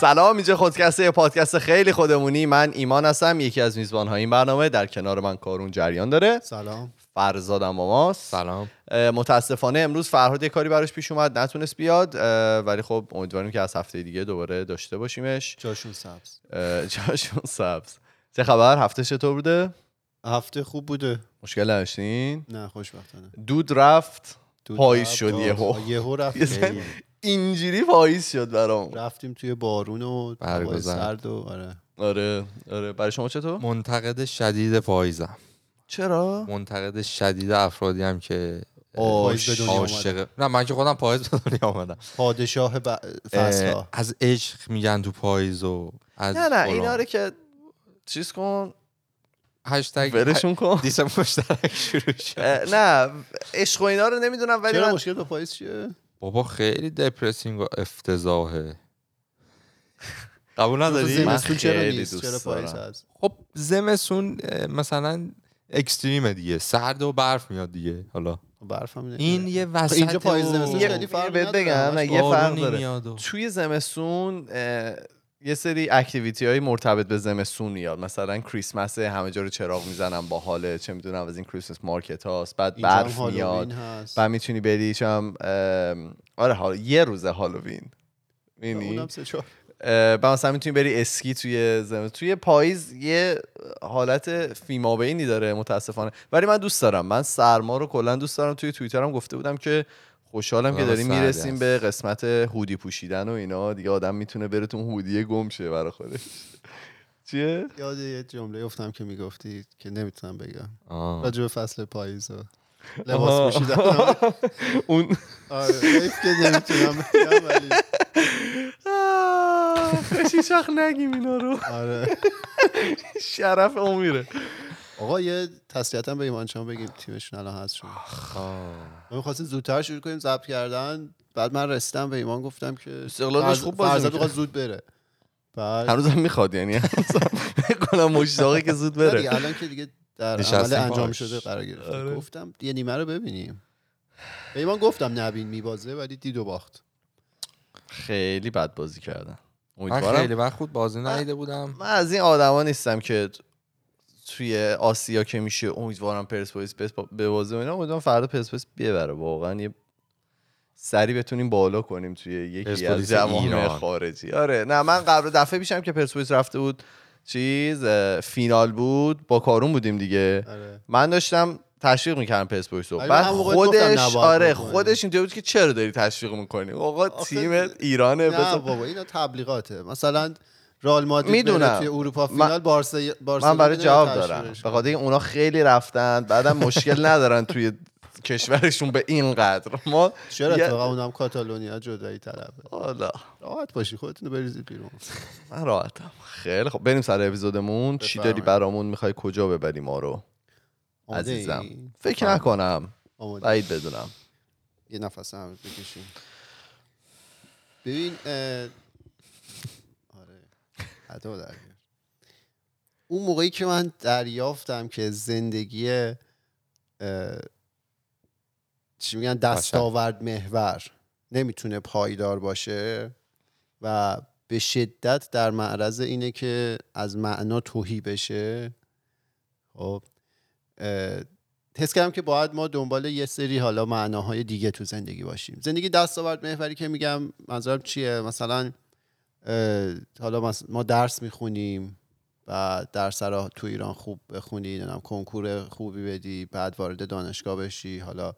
سلام اینجا خودکسته یه پادکست خیلی خودمونی. من ایمان هستم یکی از میزبان این برنامه. در کنار من کارون جریان داره. سلام. فرزادم با ماست. سلام. متاسفانه امروز فرهاد یه کاری براش پیش اومد نتونست بیاد ولی خب امیدواریم که از هفته دیگه دوباره داشته باشیمش. جاشون سبز. جاشون سبز. چه خبر؟ هفته چطور بوده؟ هفته خوب بوده. مشکل نداشتین؟ نه خوشبختانه. دود رفت پاییز شد یهو. یهو رفت. اینجوری پاییز شد برام. رفتیم توی بارون و. سرد و آره. آره آره. برای شما چطور؟ منتقد شدید پاییزم چرا؟ منتقد شدید افرادی هم که پاییز به دنیا اومدن. عاشق نه من که خودم پاییز به دنیا آمدم پادشاه ب... فصل از عشق میگن تو پاییز و از نه نه. اینا رو که چیز کن. هشتگ ولشون کن. دیس مشترک شروع شد. نه عشق و اینا رو نمی‌دونم ولی چرا من مشکل با پاییز چیه؟ بابا خیلی depressing و افتضاحه. قبول نداری؟ من خیلی دوست دارم. خب زمستون اه، مثلا extreme ه دیگه. سرد و برف میاد دیگه. حالا برف هم این یه وسط اینجا پاییز زمستون یه- خیلی فرق بگم، یه فرق داره. توی زمستون یه سری activity های مرتبط به زمستون میاد. مثلا کریسمس همه جا رو چراغ می‌زنن با حاله چه می‌دونم از این Christmas market هاست. بعد برف میاد. بعد می‌تونی بری چم آره حالا یه روز هالووین می‌بینی؟ بعد مثلا می‌تونی بری اسکی توی زمین توی پاییز یه حالت فیمابینی داره متاسفانه. ولی من دوست دارم. من سرما رو کلا دوست دارم. توی توییترم گفته بودم که خوشحالم که داریم می‌رسیم. به قسمت هودی پوشیدن و اینا دیگه آدم می‌تونه بره تو هودی گم شه برای خودش چیه یاد یه جمله افتم که می‌گفتی که نمی‌تونم بگم. راجع به فصل پاییز و. لباس پوشیدن اون آره که نمی‌تونم بگم ولی نگیم اینا رو آره شرف اون میره آقا یه تسلیت هم به ایمان شما بگیم تیمشون الان هست شما. ما می‌خواستیم زودتر شروع کنیم ضبط کردن. بعد من رسیدم به ایمان گفتم که استقلال داشت فرز- خوب بازی. می‌خواد زود بره. بعد هنوزم می‌خواد یعنی کنم مشتاقه که زود بره. الان که دیگه در عمل انجام. شده قرار گرفته آره. گفتم یه نیمه رو ببینیم. به ایمان گفتم نبین میبازه ولی دید و باخت. خیلی بد بازی کردن. من امیدوارم خیلی وقت خود بازی ندیده بودم. من از این آدما نیستم که توی آسیا که میشه امیدوارم پرسپولیس به بازی و اینا امیدوارم فردا پرسپولیس ببره واقعا یه سری بتونیم بالا کنیم توی یکی از جوامع. خارجی. آره. نه من قبل دفعه پیشم که پرسپولیس رفته بود چیز فینال بود با کارون بودیم دیگه. آره. من داشتم تشویق می‌کردم پرسپولیس رو. بعد خودش آره. خودش اینطوری بود که چرا داری تشویق می‌کنی؟ آقا تیم ایرانه نه بذار- بابا اینا تبلیغاته. مثلا رئال مادرید می‌دونم. توی اروپا فینال بارسا بارسا من برای جواب دارم. به خاطر اونا خیلی رفتن بعدم مشکل ندارن توی کشورشون به این قدر ما چرا اتفاقا اونم کاتالونیا جدایی طلبه؟ حالا. راحت باشی خودتون رو بریزید بیرون. من راحتم. خیلی خب بریم سر اپیزودمون. چی داری. برامون می‌خوای کجا ببری ما رو؟ عزیزم؟ فکر نکنم. بعید بدونم. یه نفس هم بکشیم. ببین ادا در. اون موقعی که من دریافتم که زندگی چی میگن دستاورد محور نمی‌تونه پایدار باشه و به شدت در معرض اینه که از معنا توهی بشه. خب حس کردم که باید ما دنبال یه سری حالا معناهای دیگه تو زندگی باشیم. زندگی دستاورد محوری که میگم منظورم چیه؟ مثلا حالا ما درس می‌خونیم و درس رو تو ایران خوب بخونی نمی‌دونم کنکور خوبی بدی بعد وارد دانشگاه بشی حالا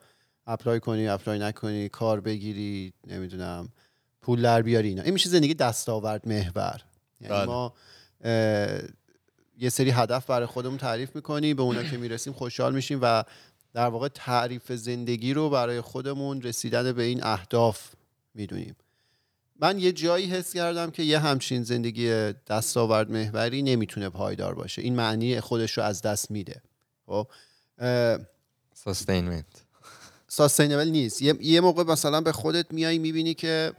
apply کنی apply نکنی کار بگیری نمی‌دونم پول در بیاری اینا. این میشه زندگی دستاورد محور. یعنی بله. ما یه سری هدف برای خودمون تعریف می‌کنیم به اونا که می‌رسیم خوشحال میشیم و در واقع تعریف زندگی رو برای خودمون رسیدن به این اهداف می‌دونیم. من یه جایی حس کردم که یه همچین زندگی دستاورد محوری نمی‌تونه پایدار باشه. این معنی خودش رو از دست میده. خب؟ سستینمنت ساستینبل نیست. یه, یه موقع مثلا به خودت میای می‌بینی که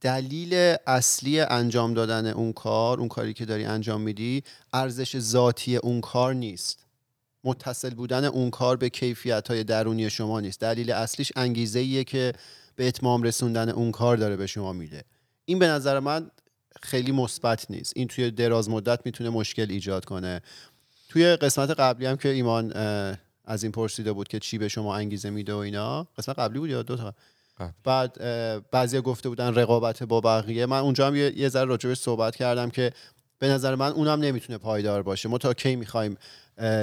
دلیل اصلی انجام دادن اون کار اون کاری که داری انجام میدی ارزش ذاتی اون کار نیست. متصل بودن اون کار به کیفیت های درونی شما نیست. دلیل اصلیش انگیزه ایه که به اتمام رسوندن اون کار داره به شما میده. این به نظر من خیلی مثبت نیست. این توی دراز مدت می‌تونه مشکل ایجاد کنه. توی قسمت قبلی هم که ایمان از این پرسیده بود که چی به شما انگیزه میده و اینا. قسمت قبلی بود یا دو تا. بعد اه، بعضیا گفته بودن رقابت با بقیه. من اونجا هم یه, یه ذره راجبش صحبت کردم که به نظر من اونم نمی‌تونه پایدار باشه. ما تا کی می‌خوایم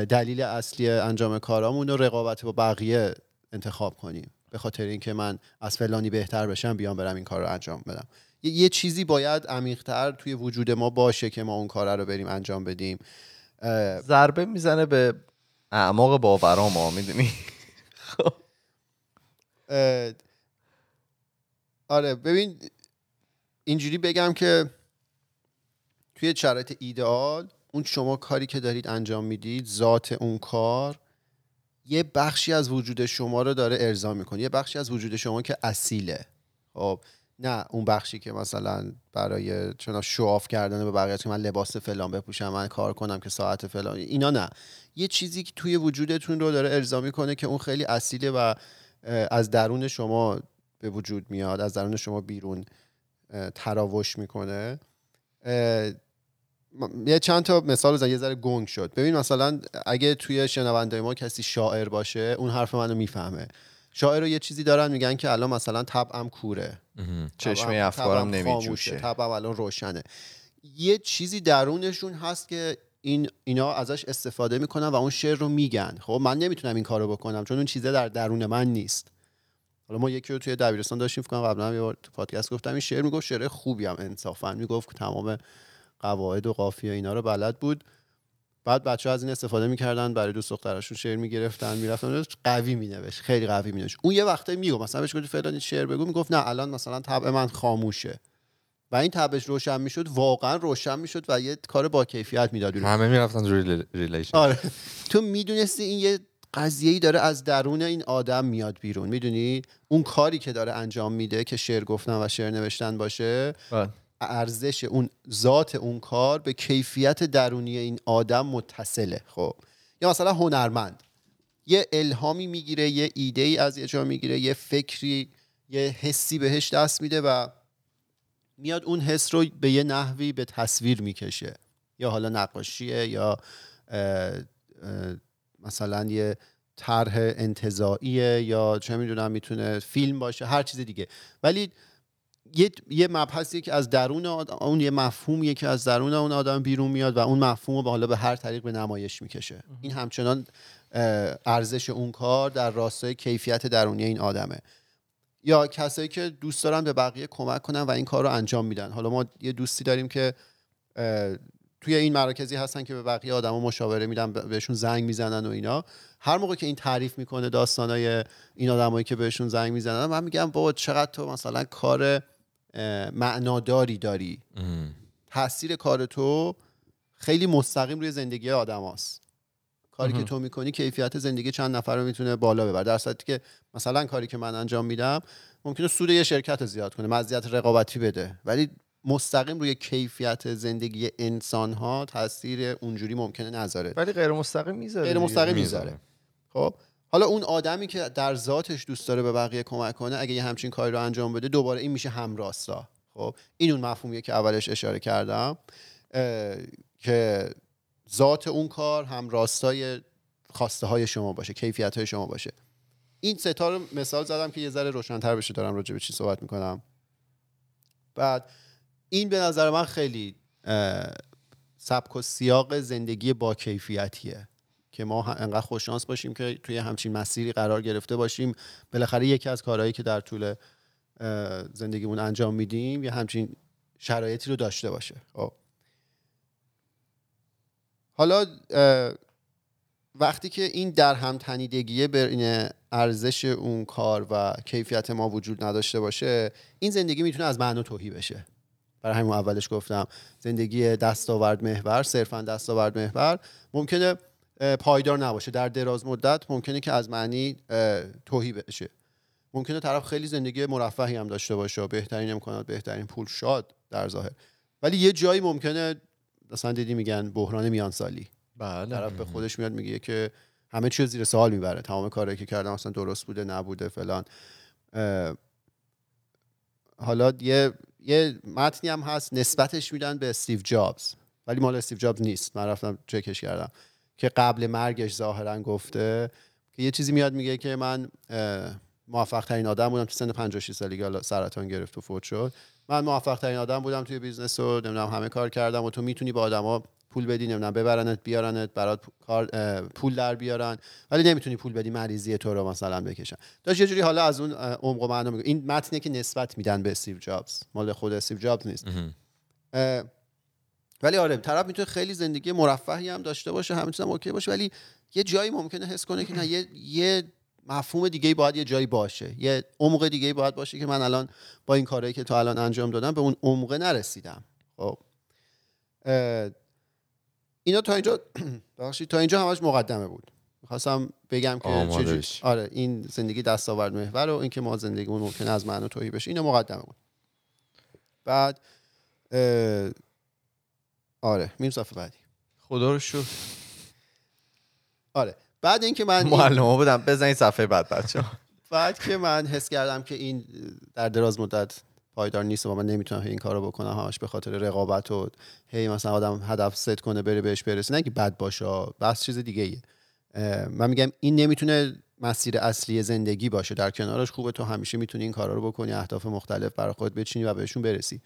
دلیل اصلی انجام کارامون رو رقابت با بقیه انتخاب کنیم. به خاطر اینکه من از فلانی بهتر بشم بیام برم این کار رو انجام بدم. یه, چیزی باید عمیقتر توی وجود ما باشه که ما اون کار رو بریم انجام بدیم. ضربه می‌زنه به اعماق باورام ها می‌دونی؟ اه، آره ببین اینجوری بگم که توی شرایط ایدئال اون شما کاری که دارید انجام می‌دید ذات اون کار یه بخشی از وجود شما رو داره ارضا می‌کنه. یه بخشی از وجود شما که اصیله. خب نه اون بخشی که مثلا برای چون شواف کردن به بقیه که من لباس فلان بپوشم من کار کنم که ساعت فلان اینا نه. یه چیزی که توی وجودتون رو داره ارضا می‌کنه که اون خیلی اصیله و از درون شما به وجود میاد از درون شما بیرون تراوش می‌کنه. یه چند تا مثال بزن یه ذره گنگ شد. ببین مثلا اگه توی شنونده ما کسی شاعر باشه اون حرف منو می‌فهمه. شاعر رو یه چیزی دارن میگن که الان مثلا طبعم کوره. چشمه افکارم نمیجوشه. طبعم الان روشنه. یه چیزی درونشون هست که این اینا ازش استفاده می‌کنن و اون شعر رو میگن. خب من نمی‌تونم این کارو بکنم چون اون چیزه در درون من نیست. حالا ما یکی رو توی دبیرستان داشتیم فکر کنم قبلا هم یه بار تو پادکست گفتم این شعر می‌گفت شعر خوبی هم انصافا می‌گفت تمام قواعد و قافیه اینا رو بلد بود. بعد بچه از این استفاده می‌کردن برای دوست دخترشون شعر می‌گرفتن می‌رفتن. قوی مینوشت خیلی قوی مینوشت. اون یه وقتایی می‌گفت مثلا بهش گفت فلان شعر بگو می‌گفت نه الان مثلا طبع من خاموشه. و این طبعش روشن می‌شد واقعا روشن می‌شد و یه کار با کیفیت می‌داد. همه می‌رفتن روی relation. آره. تو می‌دونستی این یه قضیه داره از درون این آدم میاد بیرون. می‌دونی؟ اون کاری که داره انجام میده که شعر گفتن و شعر نوشتن باشه بله. ارزش اون ذات اون کار به کیفیت درونی این آدم متصله خب. یا مثلا هنرمند. یه الهامی می‌گیره یه ایده ای از یه جا می‌گیره یه فکری یه حسی بهش دست میده و میاد اون حس رو به یه نحوی به تصویر می‌کشه. یا حالا نقاشیه یا اه، اه، مثلا یه طرح انتظاییه یا چه می‌دونم می‌تونه فیلم باشه هر چیز دیگه. ولی یه یه مبحثی که از درون اون یه مفهومیه که از درون اون آدم بیرون میاد و اون مفهوم رو حالا به هر طریق به نمایش می‌کشه. این همچنان ارزش اون کار در راستای کیفیت درونی این آدمه. یا کسایی که دوست دارن به بقیه کمک کنن و این کار رو انجام میدن. حالا ما یه دوستی داریم که توی این مراکزی هستن که به بقیه آدما مشاوره میدن بهشون زنگ می‌زنن و اینا. هر موقع که این تعریف می‌کنه داستانای این آدمایی که بهشون زنگ می‌زنن من میگم بابا چقدر تو مثلا کار معناداری داری. تاثیر کار تو خیلی مستقیم روی زندگی آدم هست. کاری که. تو می‌کنی کیفیت زندگی چند نفر رو می‌تونه بالا ببره در صورتی که مثلا کاری که من انجام میدم ممکنه سود یه شرکت رو زیاد کنه مزیت رقابتی بده ولی مستقیم روی کیفیت زندگی انسان ها تاثیر اونجوری ممکنه نذاره ولی غیر مستقیم می‌ذاره غیر. مستقیم. می‌ذاره خب حالا اون آدمی که در ذاتش دوست داره به بقیه کمک کنه اگه یه همچین کاری رو انجام بده دوباره این میشه همراستا. خب؟ این اون مفهومیه که اولش اشاره کردم که ذات اون کار هم راستای خواسته های شما باشه کیفیت های شما باشه. این ستا رو مثال زدم که یه ذره روشنتر بشه دارم راجع به چی صحبت می‌کنم. بعد این به نظر من خیلی سبک و سیاق زندگی با کیفیتیه. که ما انقدر خوششانس باشیم که توی همچین مسیری قرار گرفته باشیم. بالاخره یکی از کارهایی که در طول زندگیمون انجام میدیم یه همچین شرایطی رو داشته باشه. خب. حالا وقتی که این در هم تنیدگی بین ارزش اون کار و کیفیت ما وجود نداشته باشه این زندگی می‌تونه از معنا توهی بشه. برای همین اولش گفتم زندگی دستاورد محور صرفا دستاورد محور ممکنه پایدار نباشه. در دراز مدت ممکنه که از معنی توهی بشه. ممکنه طرف خیلی زندگی مرفهی هم داشته باشه بهترین امکانات بهترین پول شاد در ظاهر. ولی یه جایی ممکنه مثلا دیدی میگن بحران میان سالی بله. طرف به خودش میاد میگه که همه چیز زیر سوال می‌بره. تمام کاری که کردم اصلا درست بوده نبوده فلان. حالا یه یه متنی هم هست نسبتش میدن به استیو جابز. ولی مال استیو جابز نیست. من رفتم چکش کردم. که قبل مرگش ظاهرا گفته که یه چیزی میاد میگه که من موفق ترین آدم بودم تو سن 56 سالگی حالا سرطان گرفت و فوت شد. من موفق ترین آدم بودم توی business و نمی‌دونم همه کار کردم و تو می‌تونی به آدما پول بدی نمی‌دونم ببرنت بیارنت برات کار پول در بیارن. ولی نمی‌تونی پول بدی مریضی تو رو مثلا بکشن. داشت یه جوری حالا از اون عمق و معنا میگه. این متنی که نسبت میدن به استیو جابز. مال خود استیو جابز نیست. ولی آره طرف می‌تونه خیلی زندگی مرفهی هم داشته باشه همه چیزم OK باشه ولی یه جایی ممکنه حس کنه که نه یه, یه مفهوم دیگه باید یه جایی باشه یه عمق دیگه باید باشه که من الان با این کارهایی که تا الان انجام دادم به اون عمق نرسیدم. خب. اینا تا اینجا بخشید تا اینجا همش مقدمه بود. می‌خواستم بگم که چجوری- بشی. آره این زندگی دستاورد محور و اینکه ما زندگیمون ممکنه از معنا توهی بشه. اینا مقدمه بود. بعد آره میم صفحه بعدی. خدا رو شکر. آره بعد اینکه من این- معلم بودم بزنید صفحه بعد بچه بعد که من حس کردم که این در دراز مدت پایدار نیست و من نمی‌تونم این کارو بکنم همش به خاطر رقابت و هی مثلا آدم هدف ست کنه بره بهش برسه. نه که بد باشه بس چیز دیگه ایه. من میگم این نمی‌تونه مسیر اصلی زندگی باشه. در کنارش خوبه تو همیشه می‌تونی این کارا رو بکنی اهداف مختلف برای خودت بچینی و بهشون برسی.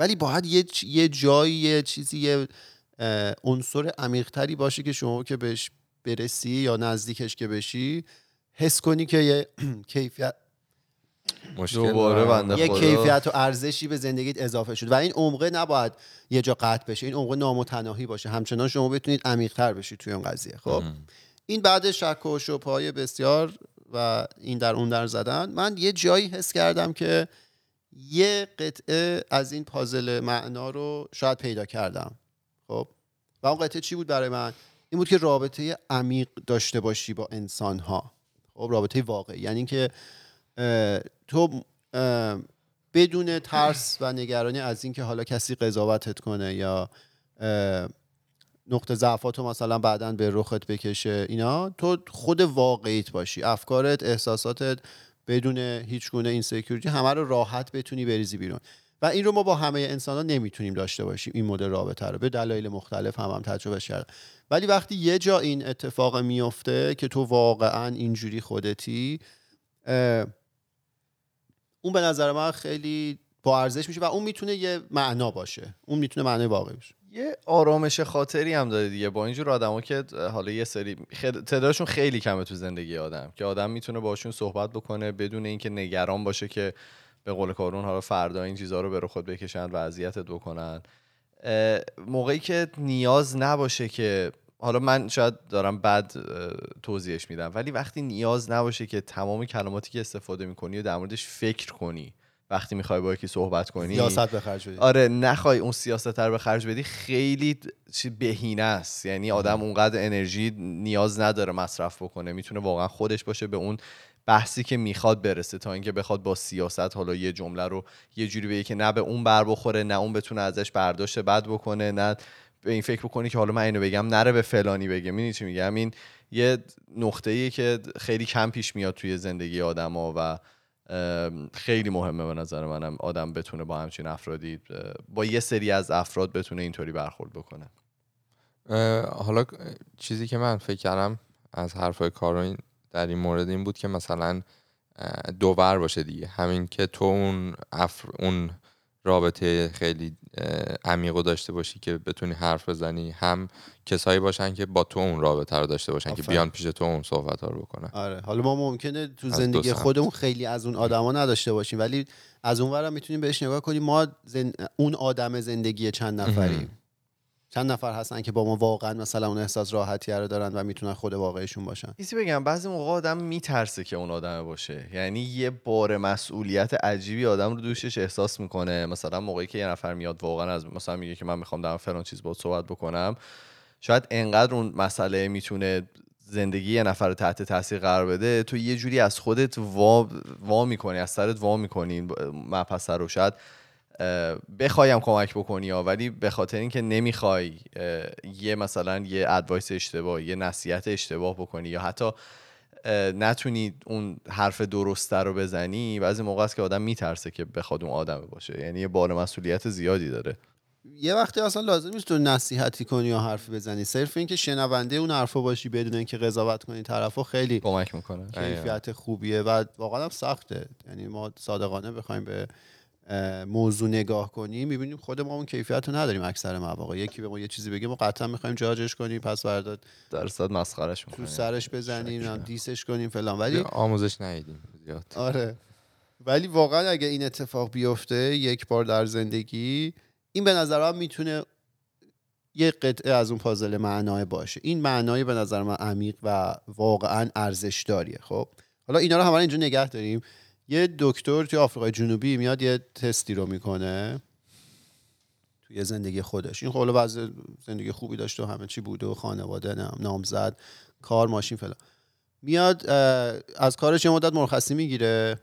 ولی باید یه چ- یه جایی یه چیزی یه عنصر عمیقتری باشه که شما که بهش برسی یا نزدیکش که بشی حس کنی که یه کیفیت مشکل دوباره. بنده یه. کیفیت و ارزشی به زندگیت اضافه شد و این عمقه نباید یه جا قطع بشه این عمقه نامتناهی باشه همچنان شما بتونید عمیقتر بشید توی اون قضیه خب این بعد شک و شبهای بسیار و این در اون در زدن من یه جایی حس کردم که یه قطعه از این پازل معنا رو شاید پیدا کردم. خب؟ و اون قطعه چی بود برای من؟ این بود که رابطه عمیق داشته باشی با انسان ها خب؟ رابطه واقعی. یعنی اینکه تو بدون ترس و نگرانی از اینکه حالا کسی قضاوتت کنه یا نقطه ضعفاتو مثلا بعدا به رخت بکشه اینا تو خود واقعیت باشی. افکارت احساساتت بدون هیچ گونه insecurity همه رو راحت بتونی بریزی بیرون. و این رو ما با همه انسان ها نمی‌تونیم داشته باشیم. این مدل رابطه رو. به دلایل مختلف هم هم تجربه کردم. ولی وقتی یه جا این اتفاق میفته که تو واقعا اینجوری خودتی اون به نظر من خیلی با ارزش میشه و اون می‌تونه یه معنا باشه. اون می‌تونه معنای واقعی باشه. یه آرامش خاطری هم داره دیگه. با اینجور آدما که حالا یه سری خیلی- تعدادشون خیلی کمه تو زندگی آدم. که آدم می‌تونه باشون صحبت بکنه بدون اینکه نگران باشه که به قول کارون حالا فردا این چیزها رو به رو خود بکشن و اذیتت بکنن موقعی که نیاز نباشه که حالا من شاید دارم اه، توضیحش میدم ولی وقتی نیاز نباشه که تمام کلماتی که استفاده می‌کنی و در موردش فکر کنی وقتی می‌خوای با یکی صحبت کنی. سیاست به خرج بدی. آره نخوای اون سیاست رو به خرج بدی خیلی چی بهینه است. یعنی آدم اونقدر انرژی نیاز نداره مصرف بکنه. می‌تونه واقعا خودش باشه به اون بحثی که می‌خواد برسه تا اینکه بخواد با سیاست حالا یه جمله رو یه جوری بگه که نه به اون بر بخوره نه اون بتونه ازش برداشت بد بکنه نه به این فکر بکنی که حالا من اینو بگم نره به فلانی بگه. می‌دونی چی میگم؟ این یه نقطه ایه که خیلی کم پیش میاد توی زندگی آدما و خیلی مهمه به نظر منم آدم بتونه با همچین افرادی با یه سری از افراد بتونه اینطوری برخورد بکنه. حالا چیزی که من فکر کردم از حرفای کارو در این مورد این بود که مثلا دوور باشه دیگه. همین که تو اون اون رابطه خیلی عمیق رو داشته باشی که بتونی حرف بزنی. هم کسایی باشن که با تو اون رابطه رو داشته باشن که آفرین. بیان پیش تو اون صحبت ها رو بکنن. آره. حالا ما ممکنه تو زندگی. خودمون خیلی از اون آدما نداشته باشیم ولی از اون می‌تونیم بهش نگاه کنیم. ما زن... اون آدم زندگی چند نفریم. چند نفر هستن که با ما واقعا مثلا اون احساس راحتی رو دارن و می‌تونن خود واقعیشون باشن؟ چیزی بگم بعضی موقع آدم میترسه که اون آدمه باشه. یعنی یه بار مسئولیت عجیبی آدم رو دوشش احساس می‌کنه. مثلا موقعی که یه نفر میاد واقعا از مثلا میگه که من می‌خوام در فلان چیز با صحبت بکنم شاید انقدر اون مسئله می‌تونه زندگی یه نفر رو تحت تاثیر قرار بده تو یه جوری از خودت وا, وا می‌کنی از سرت وا می‌کنی مپسر رو. شاید بخوایم کمک بکنی ها ولی به خاطر اینکه نمی‌خوای یه مثلا یه ادوایس اشتباه یه نصیحت اشتباه بکنی یا حتی نتونی اون حرف درسته رو بزنی بعضی موقع است که آدم میترسه که بخواد اون آدم باشه. یعنی یه بار مسئولیت زیادی داره. یه وقتی اصلا لازم نیست تو نصیحتی کنی یا حرف بزنی. صرف اینکه شنونده اون حرفا باشی بدون اینکه قضاوت کنی طرفو خیلی کمک می‌کنه. کیفیت خوبیه و واقعا هم سخته. یعنی ما صادقانه بخوایم به موضوع نگاه کنیم می‌بینیم خود ما اون کیفیت رو نداریم اکثر مواقع. یکی به ما یه چیزی بگه ما قطعا می‌خوایم جاجش کنیم پس برداد درصد مسخرش تو سرش بزنیم هم دیسش کنیم فلان. ولی آموزش ندیدیم زیاد. آره. ولی واقعا اگه این اتفاق بیفته یک بار در زندگی این به نظر من می‌تونه یه قطعه از اون پازل معنای باشه. این معنای به نظر من عمیق و واقعا ارزش داریه خب؟ حالا اینا رو همه اینجا نگه داریم. یه دکتر توی آفریقای جنوبی میاد یه تستی رو می‌کنه توی زندگی خودش. این خب حالا وضع زندگی خوبی داشته و همه چی بوده و خانواده نام- نامزد کار ماشین فلان. میاد از کارش یه مدت مرخصی می‌گیره.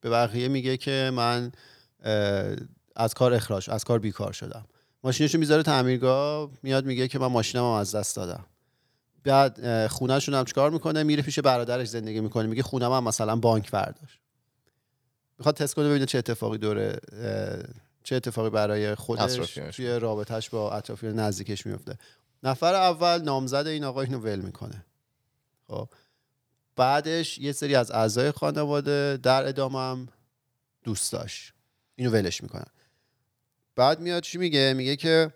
به بقیه میگه که من از کار اخراج از کار بیکار شدم. ماشینشو می‌ذاره تعمیرگاه میاد میگه که من ماشینم از دست دادم. بعد خونهشون هم چیکار می‌کنه؟ میره پیش برادرش زندگی می‌کنه. میگه خونم هم مثلا بانک برداشت می‌خواد تست کنه ببینه چه اتفاقی دوره چه اتفاقی برای خودش توی رابطهش با اطرافیان نزدیکش میفته نفر اول نامزد این آقا اینو ول می‌کنه. خب. بعدش یه سری از اعضای خانواده در ادامه هم دوست داشت اینو ولش می‌کنن. بعد میاد چی میگه؟ میگه که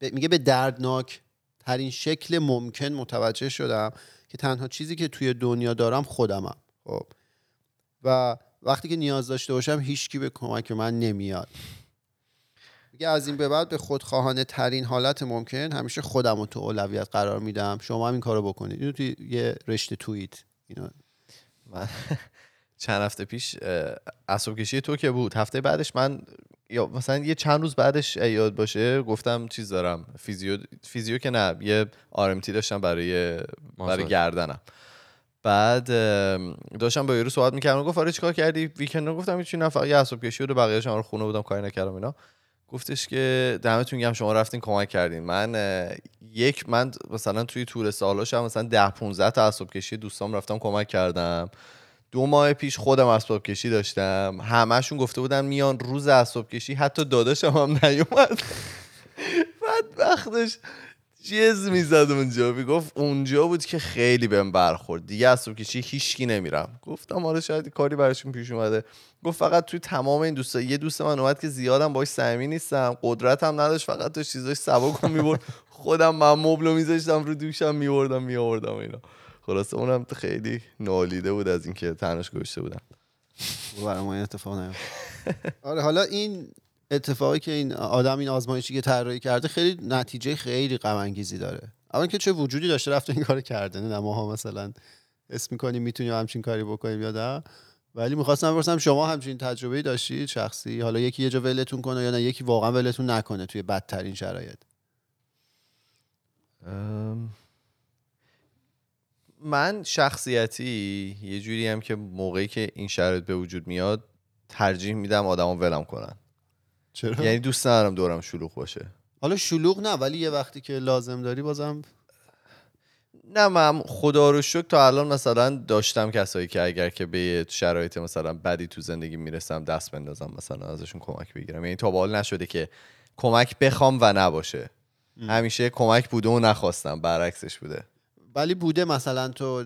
میگه به دردناک ترین شکل ممکن متوجه شدم که تنها چیزی که توی دنیا دارم خودمم. خب. و وقتی که نیاز داشته باشم هیچکی به کمک من نمیاد. میگه از این به بعد به خودخواهانه ترین حالت ممکن همیشه خودم رو تو اولویت قرار میدم. شما هم این کارو بکنید. اینو توی یه رشته توییت اینو. من چند هفته پیش عصب کشی تو که بود. هفته بعدش من یا مثلا یه چند روز بعدش یاد باشه گفتم چیز دارم فیزیو فیزیو که نه یه آرمتی داشتم برای برای. گردنم. بعد داشتم با یارو صحبت می‌کردم. گفت آره چیکار کردی؟ ویکند گفتم هیچی نه فقط یه عصب بود بقیه‌اش هم رو خونه بودم کاری نکردم اینا. گفتش که دمتون گرم شما رفتین کمک کردین. من یک من مثلا توی طول سالاشم مثلا ده 15 تا اسباب کشی دوستام رفتم کمک کردم. دو ماه پیش خودم اسباب کشی داشتم. همهشون گفته بودن میان روز اسباب کشی. حتی داداشم هم نیومد. بعد وقتش چیز می‌زد اونجا. می‌گفت اونجا بود که خیلی بهم برخورد. دیگه اسباب کشی هیچکی نمیرم. گفتم آره شاید کاری براشون پیش اومده. گفت فقط توی تمام این دوستا یه دوست من اومد که زیادم باش صمیمی نیستم. قدرتم نداشت فقط داشت چیزاش سبک می‌برد. خودم من مبلو میذاشتم رو دوشم میوردم میآوردم اینا. خلاصه اونم خیلی نالیده بود از اینکه تنش گذاشته بودم برای ما اتفاق نیفت آره حالا این اتفاقی که این آدم این آزمایشی که طراحی کرده خیلی نتیجه خیلی غم انگیزی داره. اول که چه وجودی داشته رفته این کار کرده. نه ماها مثلا اسم می‌کنیم می‌تونیم همچین کاری بکنیم یا نه. ولی می‌خواستم بپرسم شما همچین تجربه داشتید شخصی؟ حالا یکی یه جا ولتون کنه یا نه؟ یکی واقعا ولتون نکنه توی بدترین شرایط. من شخصیتی یه جوری هم که موقعی که این شرایط به وجود میاد ترجیح میدم آدمو ولم کنن. چرا؟ یعنی دوست ندارم دورم شلوغ باشه. حالا شلوغ نه ولی یه وقتی که لازم داری بازم نه من خدا رو شکر تا الان مثلا داشتم کسایی که اگر که به شرایط مثلا بدی تو زندگی می‌رسم دست بندازم مثلا ازشون کمک بگیرم. یعنی تا به حال نشده که کمک بخوام و نباشه. همیشه کمک بوده و نخواستم برعکسش بوده. ولی بوده مثلا تو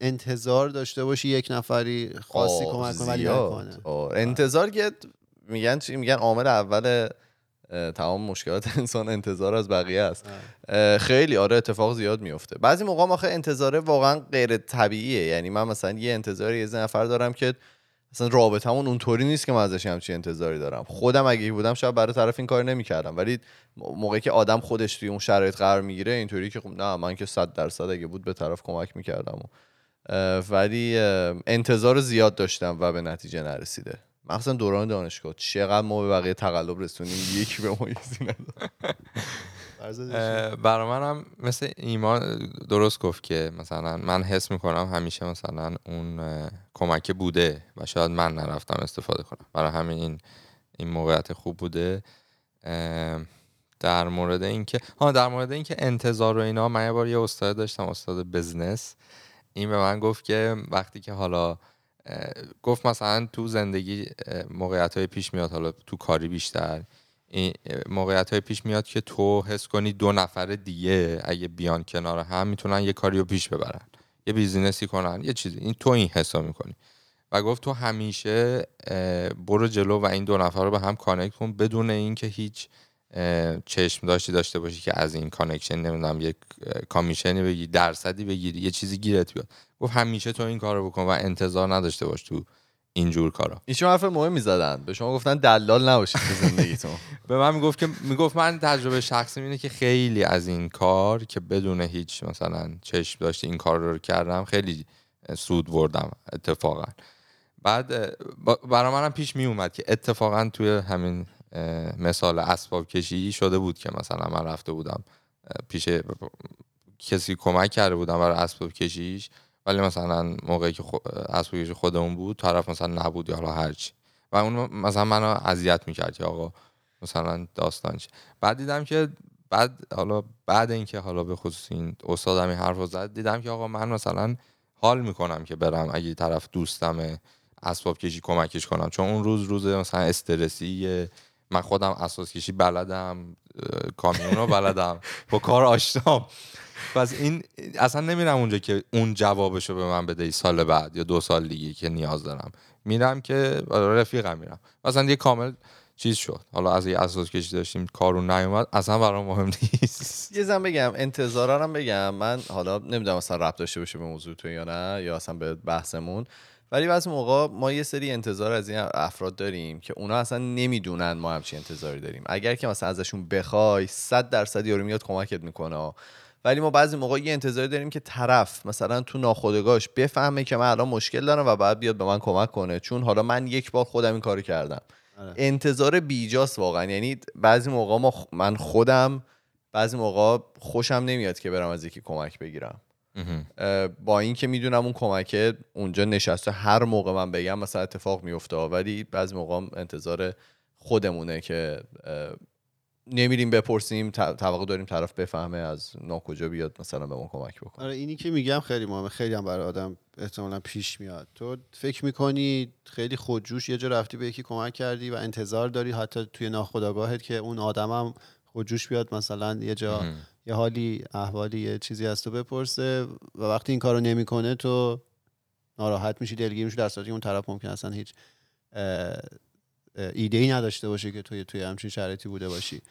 انتظار داشته باشی یک نفری خاصی کمک کنه ولی. نکنه. انتظار که میگن چی؟ میگن عامل اول تمام مشکلات انسان انتظار از بقیه است. خیلی آره اتفاق زیاد میفته. بعضی موقع آخه انتظاره واقعا غیر طبیعیه. یعنی من مثلا یه انتظاری یه نفر دارم که مثلا رابطمون اونطوری نیست که من ازش همچین انتظاری دارم. خودم اگه بودم شاید برای طرف این کار نمی‌کردم. ولی موقعی که آدم خودش توی اون شرایط قرار می‌گیره اینطوری که خب نه من که صد درصد اگه بود به طرف کمک می‌کردم ولی انتظار زیاد داشتم و به نتیجه نرسیده. مخصوصا دوران دانشگاه. چقدر ما به بقیه تقلب رسونیم یکی به ما چیزی نداد اه، برا من هم مثل ایمان درست گفت که مثلا من حس می‌کنم همیشه مثلا اون کمک بوده و شاید من نرفتم استفاده کنم. برای همین این این موقعیت خوب بوده. در مورد اینکه ها در مورد اینکه انتظار و اینا من یه بار یه استاد داشتم استاد بزنس. این به من گفت که وقتی که حالا گفت مثلا تو زندگی موقعیت های پیش میاد حالا تو کاری بیشتر این موقعیت های پیش میاد که تو حس کنی دو نفر دیگه اگه بیان کنار هم می‌تونن یه کاری رو پیش ببرن یه بیزینسی کنن یه چیزی. این تو این حسا می‌کنی. و گفت تو همیشه برو جلو و این دو نفر رو به هم connect کن بدون اینکه هیچ چشم داشتی داشته باشی که از این connection نمی‌دونم یک commission ی بگیری درصدی بگیری یه چیزی گیرت بیاد. گفت همیشه تو این کار رو بکن و انتظار نداشته باش تو اینجور کارا. ایشون حرف مهمی زدن؟ به شما گفتن دلال نباشید تو زندگیتون. به من می‌گفت که می‌گفت من تجربه شخصی اینه که خیلی از این کار که بدون هیچ مثلا چشم داشتی این کار رو کردم خیلی سود بردم اتفاقا. بعد برای منم پیش می اومد که اتفاقا توی همین مثال اسباب کشی شده بود که مثلا من رفته بودم پیش کسی کمک کرده بودم برای اسباب کشیش ولی مثلا موقعی که اسباب کشی خودمون بود طرف مثلا نبود یا هرچی و اون مثلا منو اذیت می‌کرد که آقا مثلا داستان چه بعد دیدم که بعد حالا بعد اینکه حالا به خصوص این استادم این حرف زد دیدم که آقا من مثلا حال می‌کنم که برم اگه طرف دوستمه اسباب کشی کمکش کنم. چون اون روز روز مثلا استرسی من خودم اساس کشی بلدم کامیون رو بلدم با کار آشنام پس این اصلا نمیرم اونجا که اون جوابشو به من بده سال بعد یا دو سال دیگه که نیاز دارم. میرم که رفیقم میرم. مثلا یه کامل چیز شد. حالا از یه اساس کشی داشتیم کارون نیومد اصلا برام مهم نیست. یه زن بگم انتظارم بگم. من حالا نمی‌دونم مثلا ربط داشته باشه به موضوع تو یا نه یا اصلا به بحثمون. ولی بعضی موقع ما یه سری انتظار از این افراد داریم که اونا اصلا نمی‌دونن ما همچین انتظاری داریم. اگر که مثلا ازشون بخوای صد درصد یارو میاد کمکت می‌کنه. ولی ما بعضی موقع یه انتظاری داریم که طرف مثلا تو ناخودگاهش بفهمه که من الان مشکل دارم و بعد بیاد به من کمک کنه. چون حالا من یک بار خودم این کارو کردم. آره. انتظار بیجاست واقعا. یعنی بعضی موقع ما من خودم بعضی موقع خوشم نمیاد که برم از یکی کمک بگیرم. با اینکه می‌دونم اون کمکه اونجا نشسته هر موقع من بگم مثلا اتفاق میفته ولی بعضی موقع انتظار خودمونه که نمیریم بپرسیم توقع داریم طرف بفهمه از ناکجا بیاد مثلا به ما کمک بکنه. آره اینی که میگم خیلی مهمه خیلی هم برای آدم احتمالا پیش میاد. تو فکر می‌کنی خیلی خودجوش یه جا رفتی به یکی کمک کردی و انتظار داری حتی توی ناخداگاهت که اون آدمم خودجوش بیاد مثلا یه جا یه حالی احوالی یه چیزی از تو بپرسه و وقتی این کارو نمی‌کنه تو ناراحت میشی دلگیر میشی در صورتی اون طرف ممکن اصلا هیچ ایده ای نداشته باشه که توی توی همچین شرایطی بوده باشی.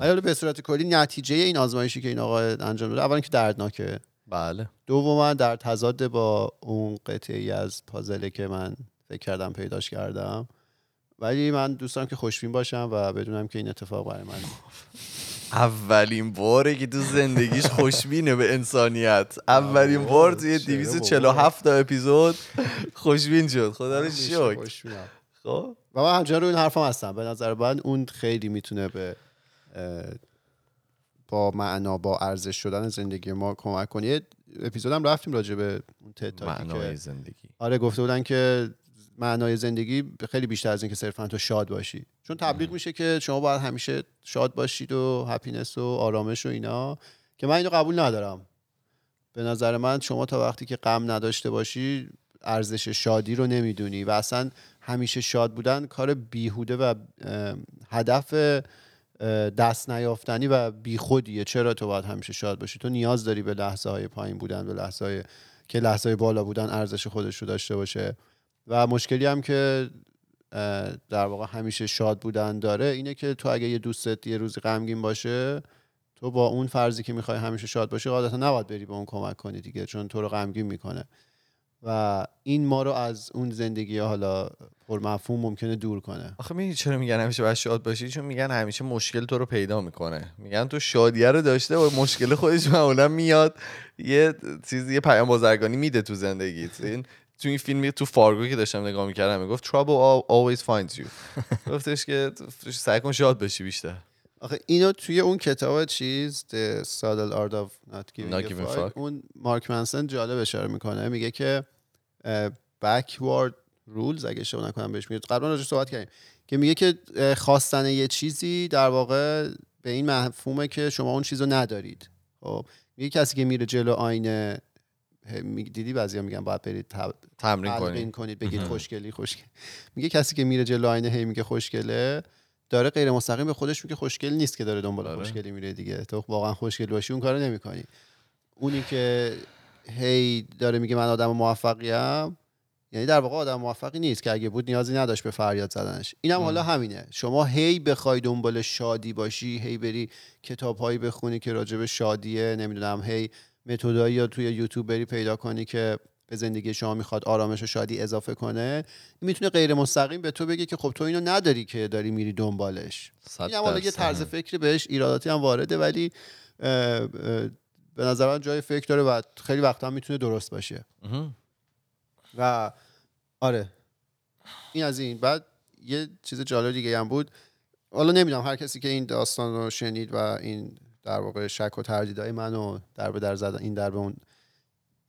ولی به صورت کلی نتیجه این آزمایشی که این آقا انجام داده اولا که دردناکه. بله. دوما در تضاد با اون قطعی از پازله که من فکر کردم پیداش کردم. ولی من دوست دارم که خوشبین باشم و بدونم که این اتفاق برای من اولین باره که تو زندگیش خوشبینه به انسانیت. اولین بار توی 247 تا اپیزود خوشبین شد. خدا رو شکر. خب؟ و من همچنان رو این حرفم هستم. به نظر من اون خیلی می‌تونه به با معنا با ارزش شدن زندگی ما کمک کنه. اپیزودم رفتیم راجع به اون معنای زندگی. آره گفته بودن که معنای زندگی خیلی بیشتر از اینکه صرفا تو شاد باشی. چون تبلیغ میشه که شما باید همیشه شاد باشید و هپینس و آرامش و اینا که من اینو قبول ندارم. به نظر من شما تا وقتی که غم نداشته باشی ارزش شادی رو نمی‌دونی و اصلا همیشه شاد بودن کار بیهوده و هدف دست نیافتنی و بیخودیه. چرا تو باید همیشه شاد باشی؟ تو نیاز داری به لحظه های پایین بودن به لحظه های که لحظه های بالا بودن ارزش خودش رو داشته باشه. و مشکلی هم که در واقع همیشه شاد بودن داره اینه که تو اگه یه دوستت یه روزی غمگین باشه تو با اون فرضی که می‌خوای همیشه شاد باشی قاعدتا نباید بری به اون کمک کنی دیگه چون تو رو غمگین می‌کنه. و این ما رو از اون زندگی حالا مفهوم ممکنه دور کنه. آخه میگی چرا میگن همیشه باید شاد باشی؟ چون میگن همیشه مشکل تو رو پیدا می‌کنه. میگن تو شادیه رو داشته و مشکل خودش معمولا میاد یه چیزی یه پیام بازرگانی میده تو زندگیت. این تو این فیلمی تو فارگو که داشتم نگاه می‌کردم می‌گفت trouble always finds you. گفتش که سعی کن شاد بشی بیشتر. آخه اینو توی اون کتاب چیز The Subtle Art of Not Giving, a fuck. اون مارک منسن جالب اشاره می‌کنه میگه که backward rules اگه اشتباه نکنم بهش میاد قبلا راجع صحبت کردیم که میگه که خواستن یه چیزی در واقع به این مفهومه که شما اون چیزو ندارید. خب میگه کسی که میره جلو آینه دیدی بعضیا میگن باید برید تب- تمرین تلقین کنی کنید بگید. خوشگلی خوشگل میگه کسی که میره جلو آینه هی میگه خوشگله داره غیر مستقیم به خودش میگه خوشگل نیست که داره دنبال آره. خوشگلی میره دیگه تو واقعا خوشگل باشی اون کارو نمی‌کنی اونی که هی داره میگه من آدم موفقیم یعنی در واقع آدم موفقی نیست که اگه بود نیازی نداشت به فریاد زدنش اینم ام. حالا همینه شما هی بخوای دنبال شادی باشی هی بری کتابهایی بخونی که راجع به شادیه نمی‌دونم هی متدایی یا توی یوتیوب بری پیدا کنی که به زندگی شما می‌خواد آرامش و شادی اضافه کنه این می‌تونه غیر مستقیم به تو بگه که خب تو اینو نداری که داری میری دنبالش. این هم حالا یه. طرز فکری بهش ایراداتی هم وارده ولی اه، اه، به نظر من جای فکر داره و خیلی وقتا هم می‌تونه درست باشه. و آره. این از این. بعد یه چیز جالب دیگه هم بود. حالا نمی‌دونم هر کسی که این داستان رو شنید و این در واقع شک و تردیدهای منو در به در زدن این در به اون